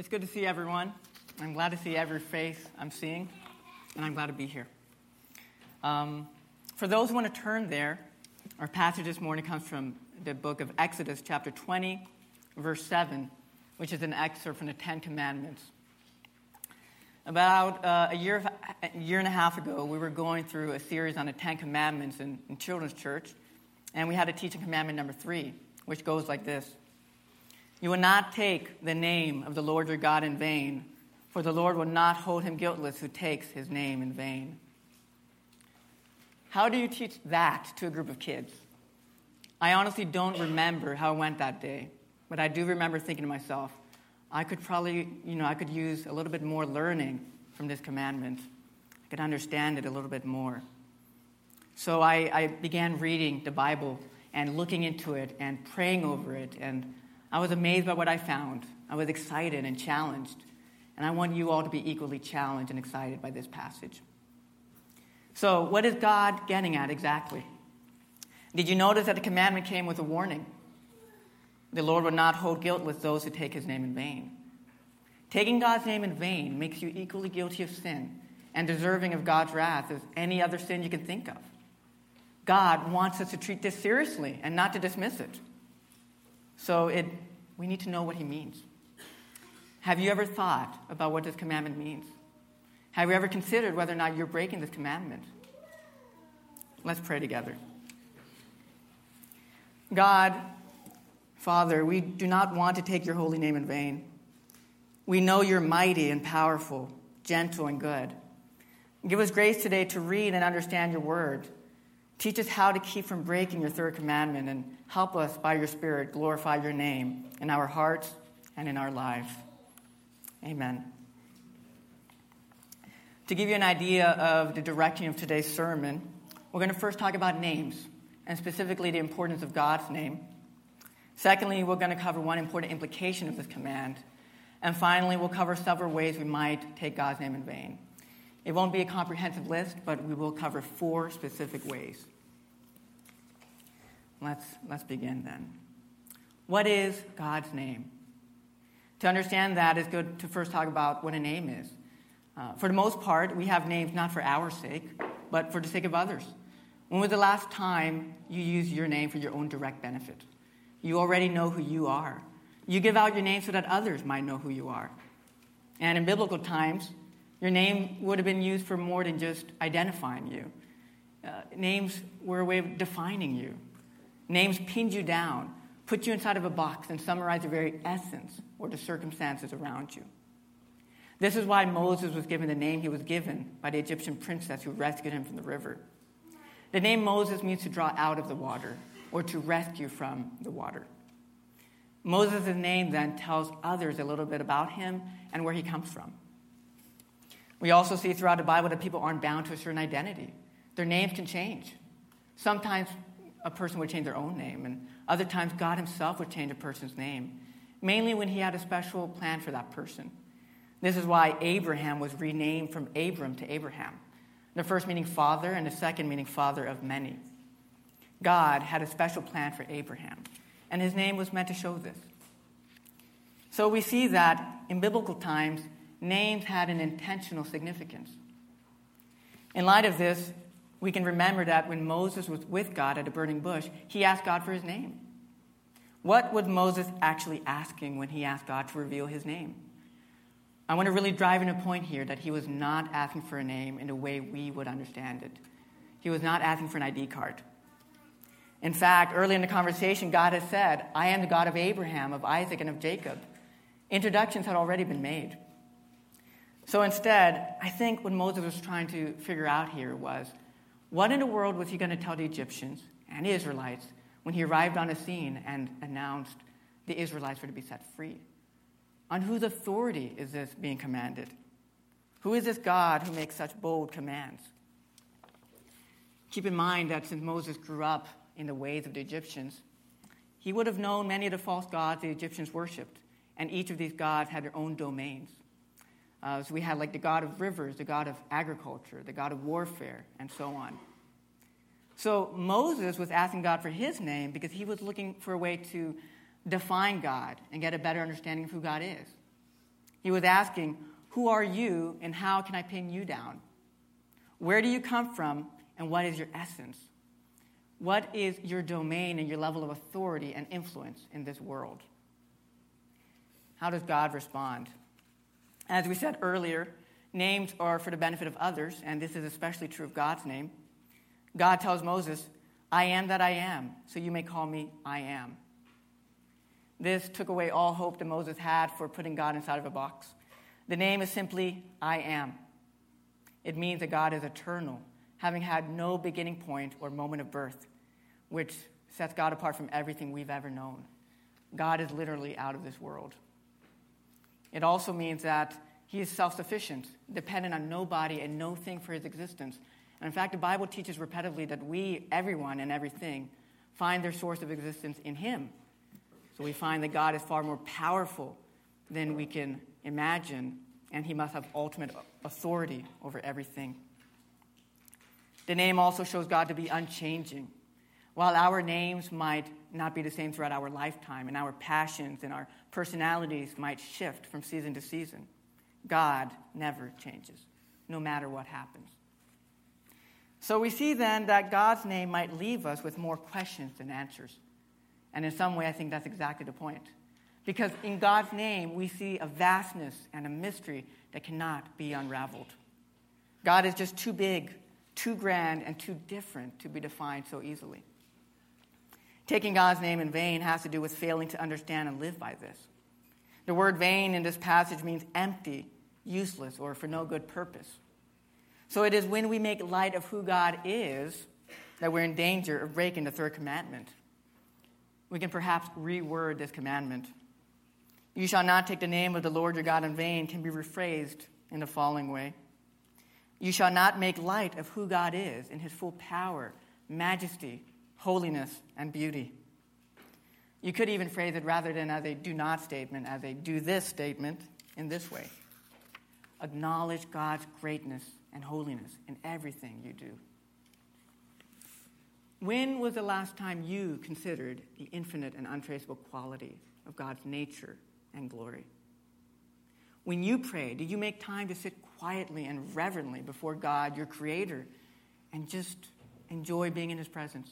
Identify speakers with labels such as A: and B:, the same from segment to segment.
A: It's good to see everyone. I'm glad to see every face I'm seeing, and I'm glad to be here. Um, for those who want to turn there, our passage this morning comes from the book of Exodus, chapter 20, verse 7, which is an excerpt from the Ten Commandments. About uh, a, year, a year and a half ago, we were going through a series on the Ten Commandments in, in children's church, and we had to teach commandment number three, which goes like this You will not take the name of the Lord your God in vain, for the Lord will not hold him guiltless who takes his name in vain. How do you teach that to a group of kids? I honestly don't remember how it went that day, but I do remember thinking to myself, I could probably, you know, I could use a little bit more learning from this commandment. I could understand it a little bit more. So I, I began reading the Bible and looking into it and praying over it, and I was amazed by what I found. I was excited and challenged, and I want you all to be equally challenged and excited by this passage. So, what is God getting at exactly? Did you notice that the commandment came with a warning? The Lord will not hold guilt with those who take his name in vain. Taking God's name in vain makes you equally guilty of sin and deserving of God's wrath as any other sin you can think of. God wants us to treat this seriously and not to dismiss it. So it, we need to know what he means. Have you ever thought about what this commandment means? Have you ever considered whether or not you're breaking this commandment? Let's pray together. God, Father, we do not want to take your holy name in vain. We know you're mighty and powerful, gentle and good. Give us grace today to read and understand your word. Teach us how to keep from breaking your third commandment and help us by your Spirit glorify your name in our hearts and in our life. Amen. To give you an idea of the direction of today's sermon, we're going to first talk about names and specifically the importance of God's name. Secondly, we're going to cover one important implication of this command. And finally, we'll cover several ways we might take God's name in vain. It won't be a comprehensive list, but we will cover four specific ways. Let's, let's begin then. What is God's name? To understand that, it's good to first talk about what a name is. Uh, for the most part, we have names not for our sake, but for the sake of others. When was the last time you used your name for your own direct benefit? You already know who you are. You give out your name so that others might know who you are. And in biblical times, your name would have been used for more than just identifying you. Uh, names were a way of defining you. Names pinned you down, put you inside of a box, and summarized the very essence or the circumstances around you. This is why Moses was given the name he was given by the Egyptian princess who rescued him from the river. The name Moses means to draw out of the water or to rescue from the water. Moses' name then tells others a little bit about him and where he comes from. We also see throughout the Bible that people aren't bound to a certain identity. Their names can change. Sometimes a person would change their own name, and other times God Himself would change a person's name, mainly when He had a special plan for that person. This is why Abraham was renamed from Abram to Abraham. The first meaning father, and the second meaning father of many. God had a special plan for Abraham, and his name was meant to show this. So we see that in biblical times, names had an intentional significance. In light of this, we can remember that when Moses was with God at a burning bush, he asked God for his name. What was Moses actually asking when he asked God to reveal his name? I want to really drive in a point here that he was not asking for a name in the way we would understand it. He was not asking for an ID card. In fact, early in the conversation, God has said, I am the God of Abraham, of Isaac, and of Jacob. Introductions had already been made. So instead, I think what Moses was trying to figure out here was what in the world was he going to tell the Egyptians and the Israelites when he arrived on the scene and announced the Israelites were to be set free? On whose authority is this being commanded? Who is this God who makes such bold commands? Keep in mind that since Moses grew up in the ways of the Egyptians, he would have known many of the false gods the Egyptians worshipped, and each of these gods had their own domains. Uh, so we had like the god of rivers, the god of agriculture, the god of warfare, and so on. So Moses was asking God for his name because he was looking for a way to define God and get a better understanding of who God is. He was asking, Who are you and how can I pin you down? Where do you come from and what is your essence? What is your domain and your level of authority and influence in this world? How does God respond? As we said earlier, names are for the benefit of others, and this is especially true of God's name. God tells Moses, I am that I am, so you may call me I am. This took away all hope that Moses had for putting God inside of a box. The name is simply I am. It means that God is eternal, having had no beginning point or moment of birth, which sets God apart from everything we've ever known. God is literally out of this world. It also means that he is self sufficient, dependent on nobody and no thing for his existence. And in fact, the Bible teaches repetitively that we, everyone and everything, find their source of existence in him. So we find that God is far more powerful than we can imagine, and he must have ultimate authority over everything. The name also shows God to be unchanging. While our names might not be the same throughout our lifetime, and our passions and our personalities might shift from season to season, God never changes, no matter what happens. So we see then that God's name might leave us with more questions than answers. And in some way, I think that's exactly the point. Because in God's name, we see a vastness and a mystery that cannot be unraveled. God is just too big, too grand, and too different to be defined so easily. Taking God's name in vain has to do with failing to understand and live by this. The word vain in this passage means empty, useless, or for no good purpose. So it is when we make light of who God is that we're in danger of breaking the third commandment. We can perhaps reword this commandment. You shall not take the name of the Lord your God in vain, can be rephrased in the following way You shall not make light of who God is in his full power, majesty, holiness, and beauty. You could even phrase it rather than as a do not statement, as a do this statement in this way Acknowledge God's greatness and holiness in everything you do. When was the last time you considered the infinite and untraceable quality of God's nature and glory? When you pray, did you make time to sit quietly and reverently before God, your Creator, and just enjoy being in His presence?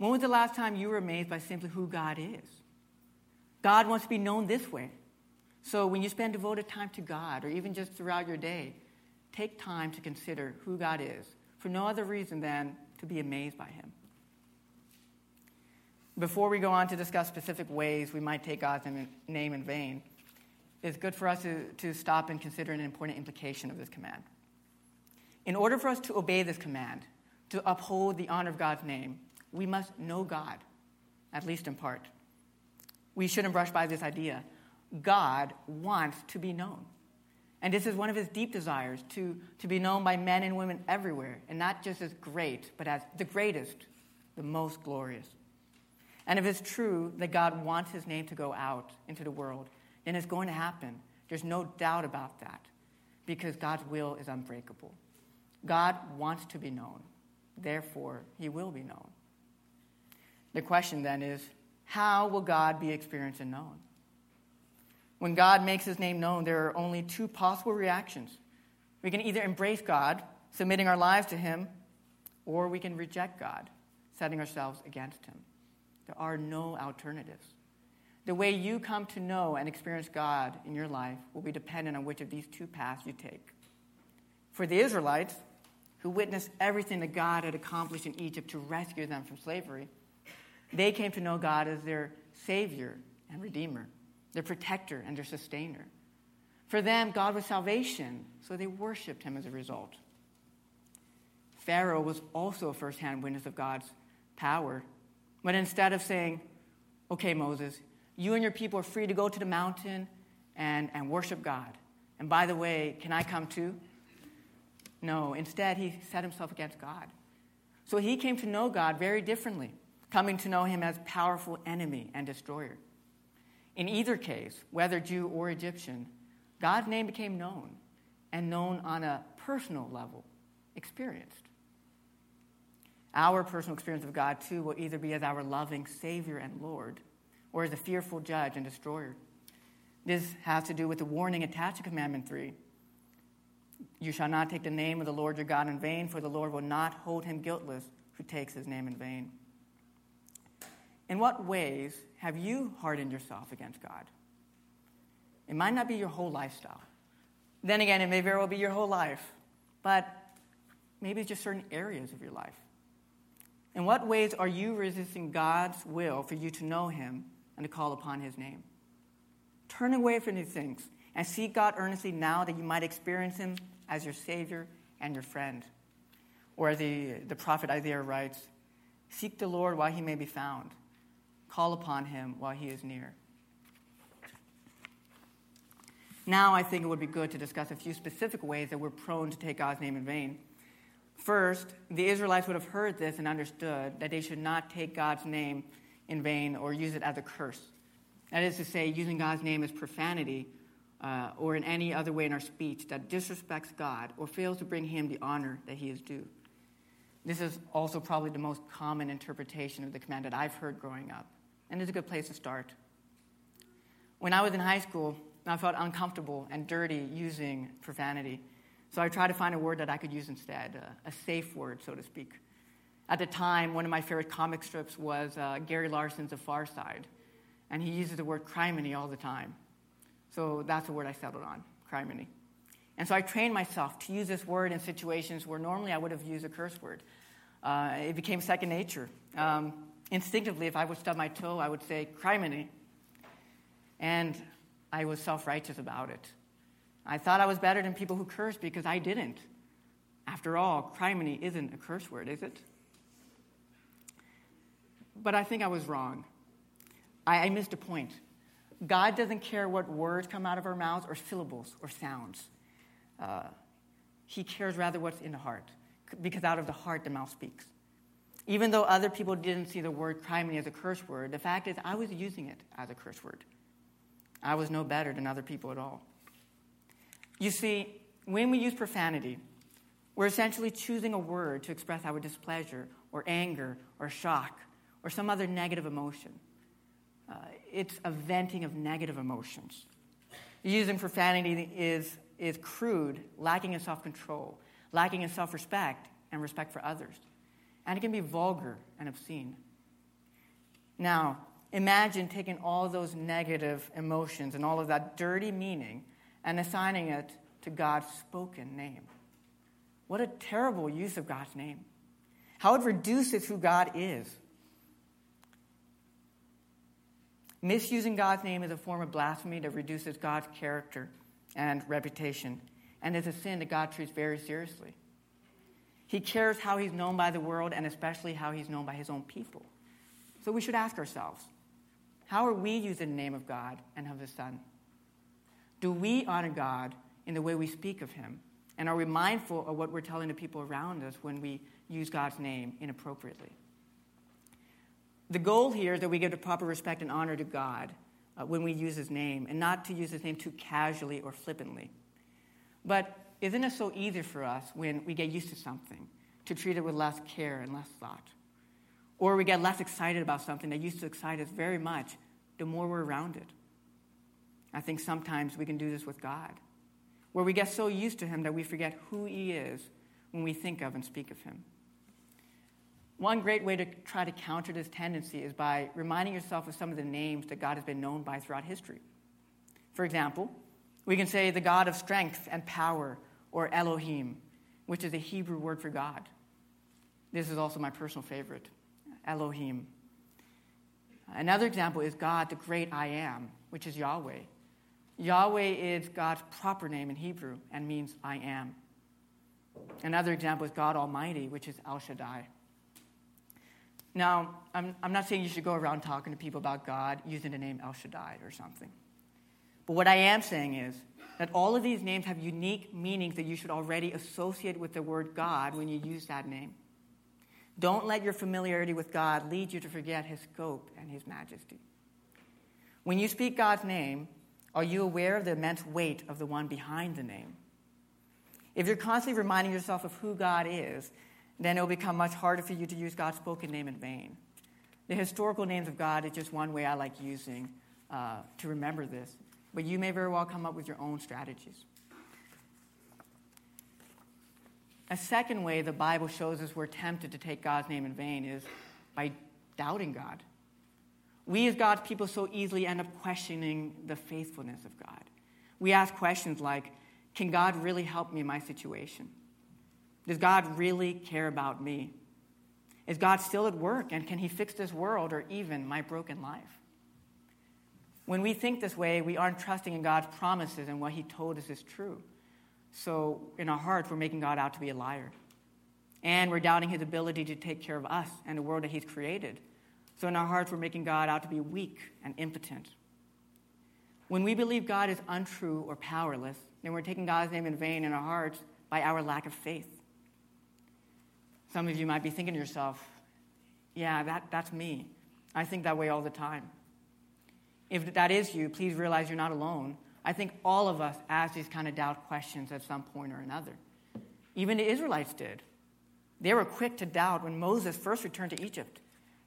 A: When was the last time you were amazed by simply who God is? God wants to be known this way. So when you spend devoted time to God, or even just throughout your day, take time to consider who God is for no other reason than to be amazed by Him. Before we go on to discuss specific ways we might take God's name in vain, it's good for us to, to stop and consider an important implication of this command. In order for us to obey this command, to uphold the honor of God's name, we must know God, at least in part. We shouldn't brush by this idea. God wants to be known. And this is one of his deep desires to, to be known by men and women everywhere, and not just as great, but as the greatest, the most glorious. And if it's true that God wants his name to go out into the world, then it's going to happen. There's no doubt about that, because God's will is unbreakable. God wants to be known, therefore, he will be known. The question then is how will God be experienced and known? When God makes his name known, there are only two possible reactions. We can either embrace God, submitting our lives to him, or we can reject God, setting ourselves against him. There are no alternatives. The way you come to know and experience God in your life will be dependent on which of these two paths you take. For the Israelites, who witnessed everything that God had accomplished in Egypt to rescue them from slavery, they came to know God as their Savior and Redeemer, their protector and their sustainer. For them, God was salvation, so they worshiped Him as a result. Pharaoh was also a firsthand witness of God's power, but instead of saying, Okay, Moses, you and your people are free to go to the mountain and, and worship God. And by the way, can I come too? No, instead, he set himself against God. So he came to know God very differently coming to know him as powerful enemy and destroyer. In either case, whether Jew or Egyptian, God's name became known, and known on a personal level, experienced. Our personal experience of God, too, will either be as our loving Savior and Lord, or as a fearful judge and destroyer. This has to do with the warning attached to Commandment 3. You shall not take the name of the Lord your God in vain, for the Lord will not hold him guiltless who takes his name in vain. In what ways have you hardened yourself against God? It might not be your whole lifestyle. Then again, it may very well be your whole life, but maybe it's just certain areas of your life. In what ways are you resisting God's will for you to know Him and to call upon His name? Turn away from these things and seek God earnestly now that you might experience Him as your Savior and your friend. Or as the, the prophet Isaiah writes, Seek the Lord while He may be found, call upon Him while He is near. Now, I think it would be good to discuss a few specific ways that we're prone to take God's name in vain. First, the Israelites would have heard this and understood that they should not take God's name in vain or use it as a curse. That is to say, using God's name as profanity uh, or in any other way in our speech that disrespects God or fails to bring him the honor that he is due. This is also probably the most common interpretation of the command that I've heard growing up, and it's a good place to start. When I was in high school, I felt uncomfortable and dirty using profanity. So I tried to find a word that I could use instead, uh, a safe word, so to speak. At the time, one of my favorite comic strips was uh, Gary Larson's The Far Side, and he uses the word criminy all the time. So that's the word I settled on, criminy. And so I trained myself to use this word in situations where normally I would have used a curse word. Uh, it became second nature. Um, instinctively, if I would stub my toe, I would say criminy. And I was self righteous about it. I thought I was better than people who curse because I didn't. After all, criminy isn't a curse word, is it? But I think I was wrong. I, I missed a point. God doesn't care what words come out of our mouths or syllables or sounds. Uh, he cares rather what's in the heart, because out of the heart the mouth speaks. Even though other people didn't see the word criminy as a curse word, the fact is I was using it as a curse word. I was no better than other people at all. You see, when we use profanity, we're essentially choosing a word to express our displeasure or anger or shock or some other negative emotion. Uh, it's a venting of negative emotions. Using profanity is, is crude, lacking in self control, lacking in self respect and respect for others. And it can be vulgar and obscene. Now, imagine taking all those negative emotions and all of that dirty meaning and assigning it to God's spoken name. What a terrible use of God's name. How it reduces who God is. Misusing God's name is a form of blasphemy that reduces God's character and reputation, and is a sin that God treats very seriously. He cares how he's known by the world and especially how he's known by his own people. So we should ask ourselves how are we using the name of God and of his Son? Do we honor God in the way we speak of him? And are we mindful of what we're telling the people around us when we use God's name inappropriately? The goal here is that we give the proper respect and honor to God uh, when we use his name, and not to use his name too casually or flippantly. But isn't it so easy for us when we get used to something to treat it with less care and less thought? Or we get less excited about something that used to excite us very much the more we're around it. I think sometimes we can do this with God, where we get so used to Him that we forget who He is when we think of and speak of Him. One great way to try to counter this tendency is by reminding yourself of some of the names that God has been known by throughout history. For example, we can say the God of strength and power, or Elohim, which is a Hebrew word for God. This is also my personal favorite Elohim. Another example is God, the great I am, which is Yahweh. Yahweh is God's proper name in Hebrew and means I am. Another example is God Almighty, which is El Shaddai. Now, I'm, I'm not saying you should go around talking to people about God using the name El Shaddai or something. But what I am saying is that all of these names have unique meanings that you should already associate with the word God when you use that name. Don't let your familiarity with God lead you to forget his scope and his majesty. When you speak God's name, are you aware of the immense weight of the one behind the name? If you're constantly reminding yourself of who God is, then it will become much harder for you to use God's spoken name in vain. The historical names of God is just one way I like using uh, to remember this. But you may very well come up with your own strategies. A second way the Bible shows us we're tempted to take God's name in vain is by doubting God. We, as God's people, so easily end up questioning the faithfulness of God. We ask questions like Can God really help me in my situation? Does God really care about me? Is God still at work and can He fix this world or even my broken life? When we think this way, we aren't trusting in God's promises and what He told us is true. So, in our hearts, we're making God out to be a liar. And we're doubting his ability to take care of us and the world that he's created. So, in our hearts, we're making God out to be weak and impotent. When we believe God is untrue or powerless, then we're taking God's name in vain in our hearts by our lack of faith. Some of you might be thinking to yourself, yeah, that, that's me. I think that way all the time. If that is you, please realize you're not alone. I think all of us ask these kind of doubt questions at some point or another. Even the Israelites did. They were quick to doubt when Moses first returned to Egypt.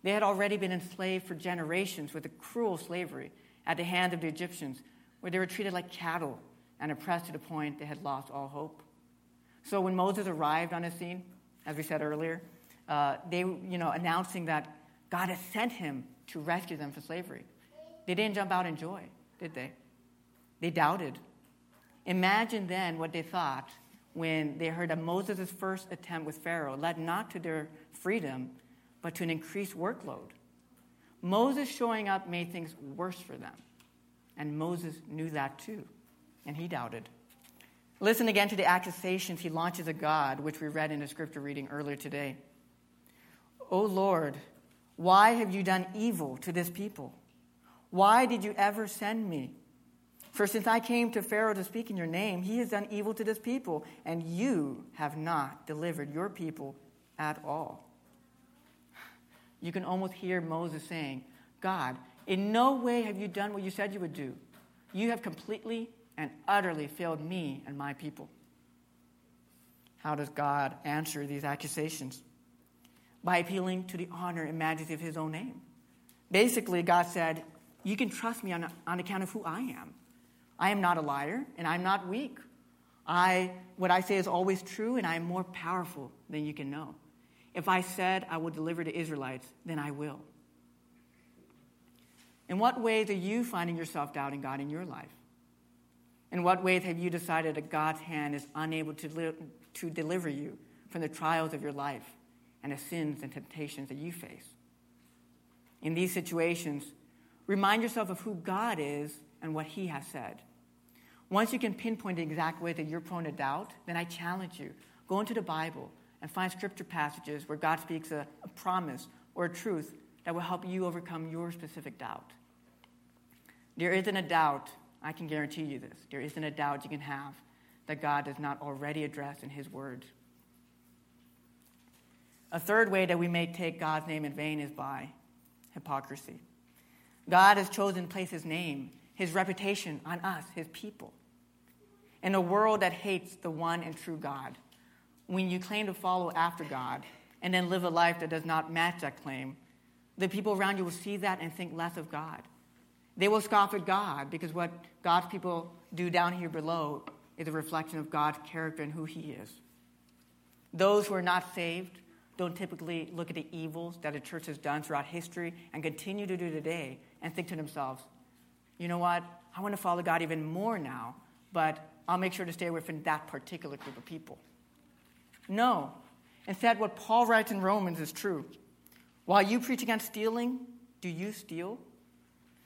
A: They had already been enslaved for generations with a cruel slavery at the hands of the Egyptians, where they were treated like cattle and oppressed to the point they had lost all hope. So when Moses arrived on the scene, as we said earlier, uh, they, you know, announcing that God had sent him to rescue them from slavery. They didn't jump out in joy, did they? They doubted. Imagine then what they thought when they heard that Moses' first attempt with Pharaoh led not to their freedom, but to an increased workload. Moses showing up made things worse for them. And Moses knew that too, and he doubted. Listen again to the accusations he launches at God, which we read in the scripture reading earlier today. O Lord, why have you done evil to this people? Why did you ever send me? For since I came to Pharaoh to speak in your name, he has done evil to this people, and you have not delivered your people at all. You can almost hear Moses saying, God, in no way have you done what you said you would do. You have completely and utterly failed me and my people. How does God answer these accusations? By appealing to the honor and majesty of his own name. Basically, God said, You can trust me on, on account of who I am. I am not a liar, and I'm not weak. I, what I say is always true, and I am more powerful than you can know. If I said I will deliver the Israelites, then I will. In what ways are you finding yourself doubting God in your life? In what ways have you decided that God's hand is unable to, li- to deliver you from the trials of your life and the sins and temptations that you face? In these situations, remind yourself of who God is and what He has said. Once you can pinpoint the exact way that you're prone to doubt, then I challenge you go into the Bible and find scripture passages where God speaks a, a promise or a truth that will help you overcome your specific doubt. There isn't a doubt, I can guarantee you this, there isn't a doubt you can have that God does not already address in His Word. A third way that we may take God's name in vain is by hypocrisy. God has chosen to place His name his reputation on us, his people. In a world that hates the one and true God, when you claim to follow after God and then live a life that does not match that claim, the people around you will see that and think less of God. They will scoff at God because what God's people do down here below is a reflection of God's character and who He is. Those who are not saved don't typically look at the evils that the church has done throughout history and continue to do today and think to themselves, you know what? I want to follow God even more now, but I'll make sure to stay away from that particular group of people. No. Instead, what Paul writes in Romans is true. While you preach against stealing, do you steal?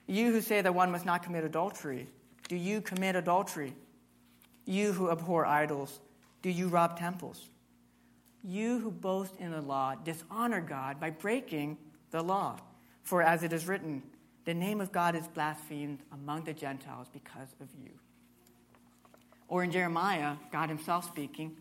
A: You who say that one must not commit adultery, do you commit adultery? You who abhor idols, do you rob temples? You who boast in the law dishonor God by breaking the law. For as it is written, the name of God is blasphemed among the Gentiles because of you. Or in Jeremiah, God himself speaking,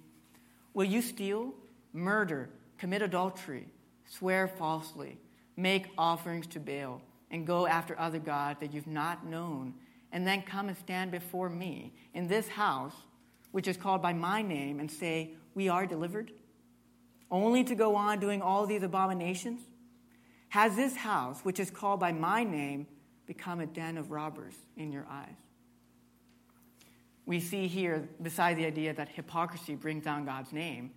A: Will you steal, murder, commit adultery, swear falsely, make offerings to Baal, and go after other gods that you've not known, and then come and stand before me in this house, which is called by my name, and say, We are delivered? Only to go on doing all these abominations? Has this house, which is called by my name, become a den of robbers in your eyes? we see here, besides the idea that hypocrisy brings down God's name,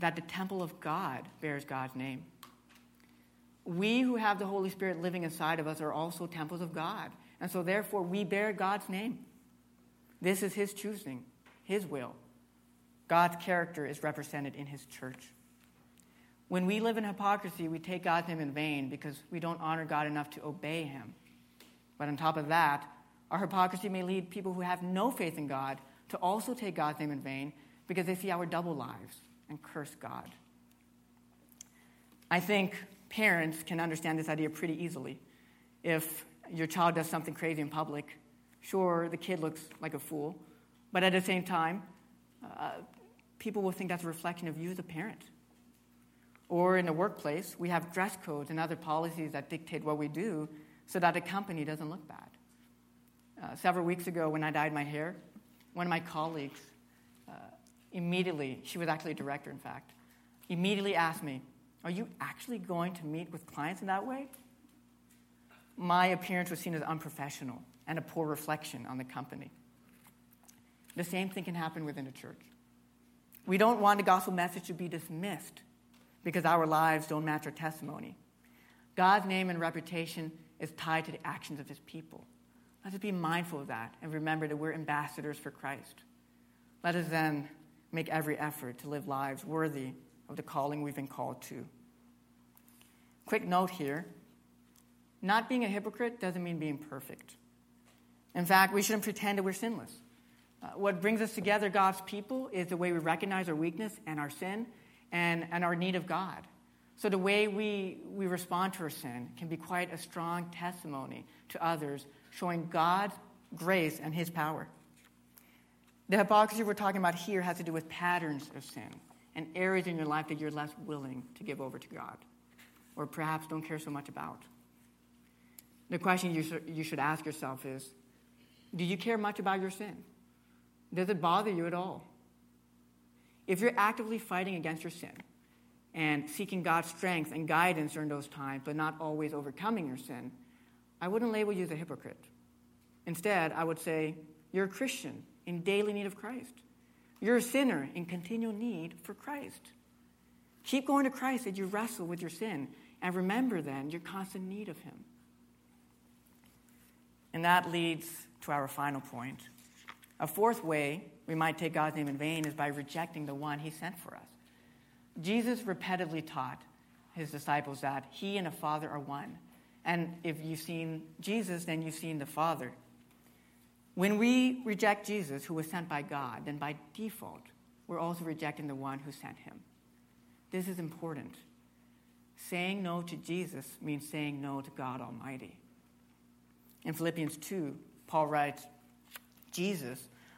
A: that the temple of God bears God's name. We who have the Holy Spirit living inside of us are also temples of God. And so, therefore, we bear God's name. This is His choosing, His will. God's character is represented in His church. When we live in hypocrisy, we take God's name in vain because we don't honor God enough to obey Him. But on top of that, our hypocrisy may lead people who have no faith in God to also take God's name in vain because they see our double lives and curse God. I think parents can understand this idea pretty easily. If your child does something crazy in public, sure, the kid looks like a fool, but at the same time, uh, people will think that's a reflection of you as a parent. Or in the workplace, we have dress codes and other policies that dictate what we do so that a company doesn't look bad. Uh, several weeks ago, when I dyed my hair, one of my colleagues uh, immediately, she was actually a director, in fact, immediately asked me, Are you actually going to meet with clients in that way? My appearance was seen as unprofessional and a poor reflection on the company. The same thing can happen within a church. We don't want the gospel message to be dismissed because our lives don't match our testimony. God's name and reputation is tied to the actions of his people. Let us be mindful of that and remember that we're ambassadors for Christ. Let us then make every effort to live lives worthy of the calling we've been called to. Quick note here not being a hypocrite doesn't mean being perfect. In fact, we shouldn't pretend that we're sinless. Uh, what brings us together, God's people, is the way we recognize our weakness and our sin and, and our need of God. So, the way we, we respond to our sin can be quite a strong testimony to others showing God's grace and His power. The hypocrisy we're talking about here has to do with patterns of sin and areas in your life that you're less willing to give over to God or perhaps don't care so much about. The question you you should ask yourself is Do you care much about your sin? Does it bother you at all? If you're actively fighting against your sin and seeking God's strength and guidance during those times, but not always overcoming your sin, I wouldn't label you as a hypocrite. Instead, I would say you're a Christian in daily need of Christ. You're a sinner in continual need for Christ. Keep going to Christ as you wrestle with your sin, and remember then your constant need of Him. And that leads to our final point. A fourth way we might take God's name in vain is by rejecting the one He sent for us. Jesus repeatedly taught His disciples that He and the Father are one. And if you've seen Jesus, then you've seen the Father. When we reject Jesus, who was sent by God, then by default, we're also rejecting the one who sent him. This is important. Saying no to Jesus means saying no to God Almighty. In Philippians 2, Paul writes Jesus,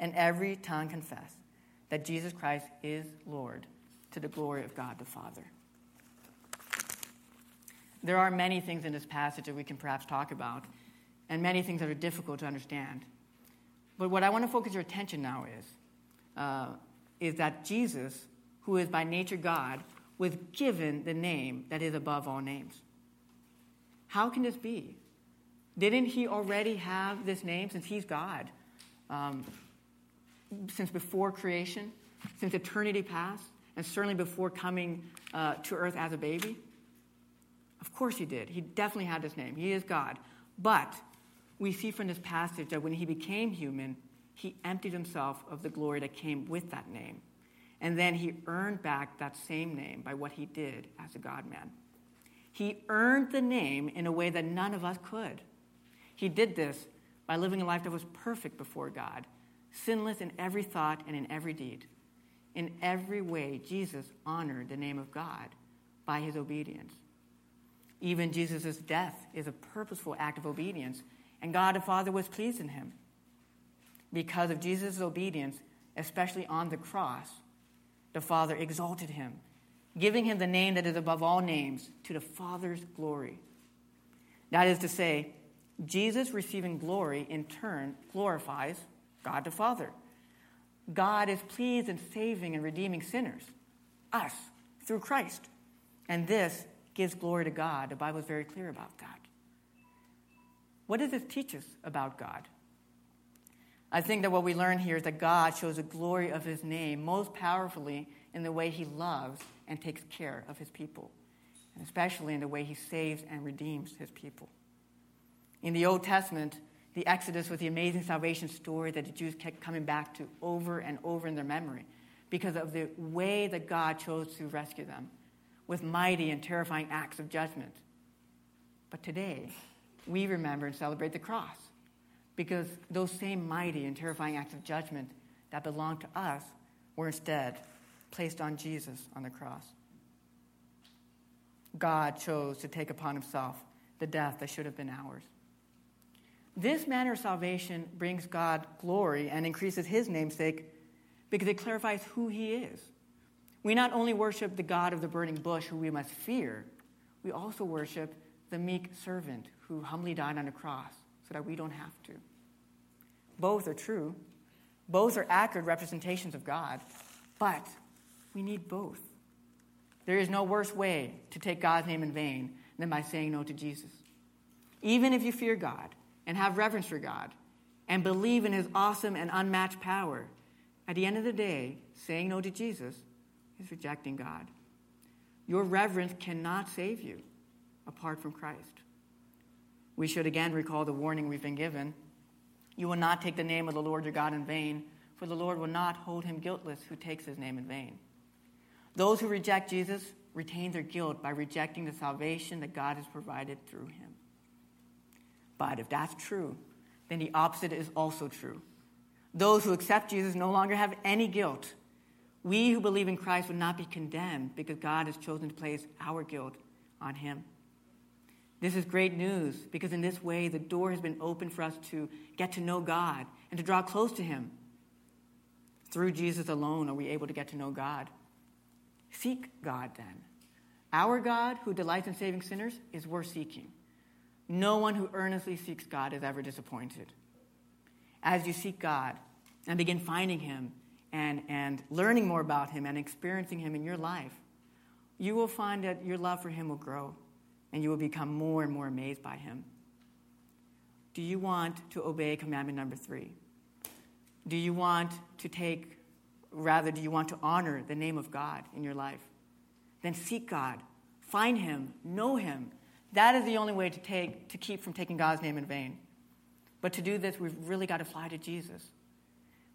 A: and every tongue confess that Jesus Christ is Lord, to the glory of God the Father. There are many things in this passage that we can perhaps talk about, and many things that are difficult to understand. But what I want to focus your attention now is, uh, is that Jesus, who is by nature God, was given the name that is above all names. How can this be? Didn't he already have this name since he's God? Um, since before creation, since eternity past, and certainly before coming uh, to earth as a baby? Of course he did. He definitely had this name. He is God. But we see from this passage that when he became human, he emptied himself of the glory that came with that name. And then he earned back that same name by what he did as a God man. He earned the name in a way that none of us could. He did this by living a life that was perfect before God, sinless in every thought and in every deed. In every way, Jesus honored the name of God by his obedience. Even Jesus' death is a purposeful act of obedience, and God the Father was pleased in him. Because of Jesus' obedience, especially on the cross, the Father exalted him, giving him the name that is above all names, to the Father's glory. That is to say, Jesus receiving glory in turn glorifies God the Father. God is pleased in saving and redeeming sinners, us, through Christ. And this gives glory to God. The Bible is very clear about that. What does this teach us about God? I think that what we learn here is that God shows the glory of his name most powerfully in the way he loves and takes care of his people, and especially in the way he saves and redeems his people. In the Old Testament, the Exodus was the amazing salvation story that the Jews kept coming back to over and over in their memory because of the way that God chose to rescue them with mighty and terrifying acts of judgment. But today, we remember and celebrate the cross because those same mighty and terrifying acts of judgment that belonged to us were instead placed on Jesus on the cross. God chose to take upon himself the death that should have been ours. This manner of salvation brings God glory and increases his namesake because it clarifies who he is. We not only worship the God of the burning bush who we must fear, we also worship the meek servant who humbly died on a cross so that we don't have to. Both are true. Both are accurate representations of God, but we need both. There is no worse way to take God's name in vain than by saying no to Jesus. Even if you fear God and have reverence for God and believe in his awesome and unmatched power, at the end of the day, saying no to Jesus is rejecting God. Your reverence cannot save you apart from Christ. We should again recall the warning we've been given. You will not take the name of the Lord your God in vain, for the Lord will not hold him guiltless who takes his name in vain. Those who reject Jesus retain their guilt by rejecting the salvation that God has provided through him. But if that's true, then the opposite is also true. Those who accept Jesus no longer have any guilt. We who believe in Christ would not be condemned because God has chosen to place our guilt on him. This is great news because in this way the door has been opened for us to get to know God and to draw close to Him. Through Jesus alone are we able to get to know God. Seek God then. Our God, who delights in saving sinners, is worth seeking. No one who earnestly seeks God is ever disappointed. As you seek God and begin finding Him and, and learning more about Him and experiencing Him in your life, you will find that your love for Him will grow and you will become more and more amazed by him. Do you want to obey commandment number three? Do you want to take, rather, do you want to honor the name of God in your life? Then seek God, find him, know him. That is the only way to, take, to keep from taking God's name in vain. But to do this, we've really got to fly to Jesus.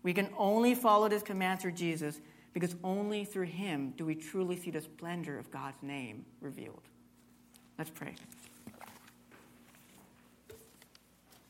A: We can only follow this command through Jesus because only through him do we truly see the splendor of God's name revealed. Let's pray.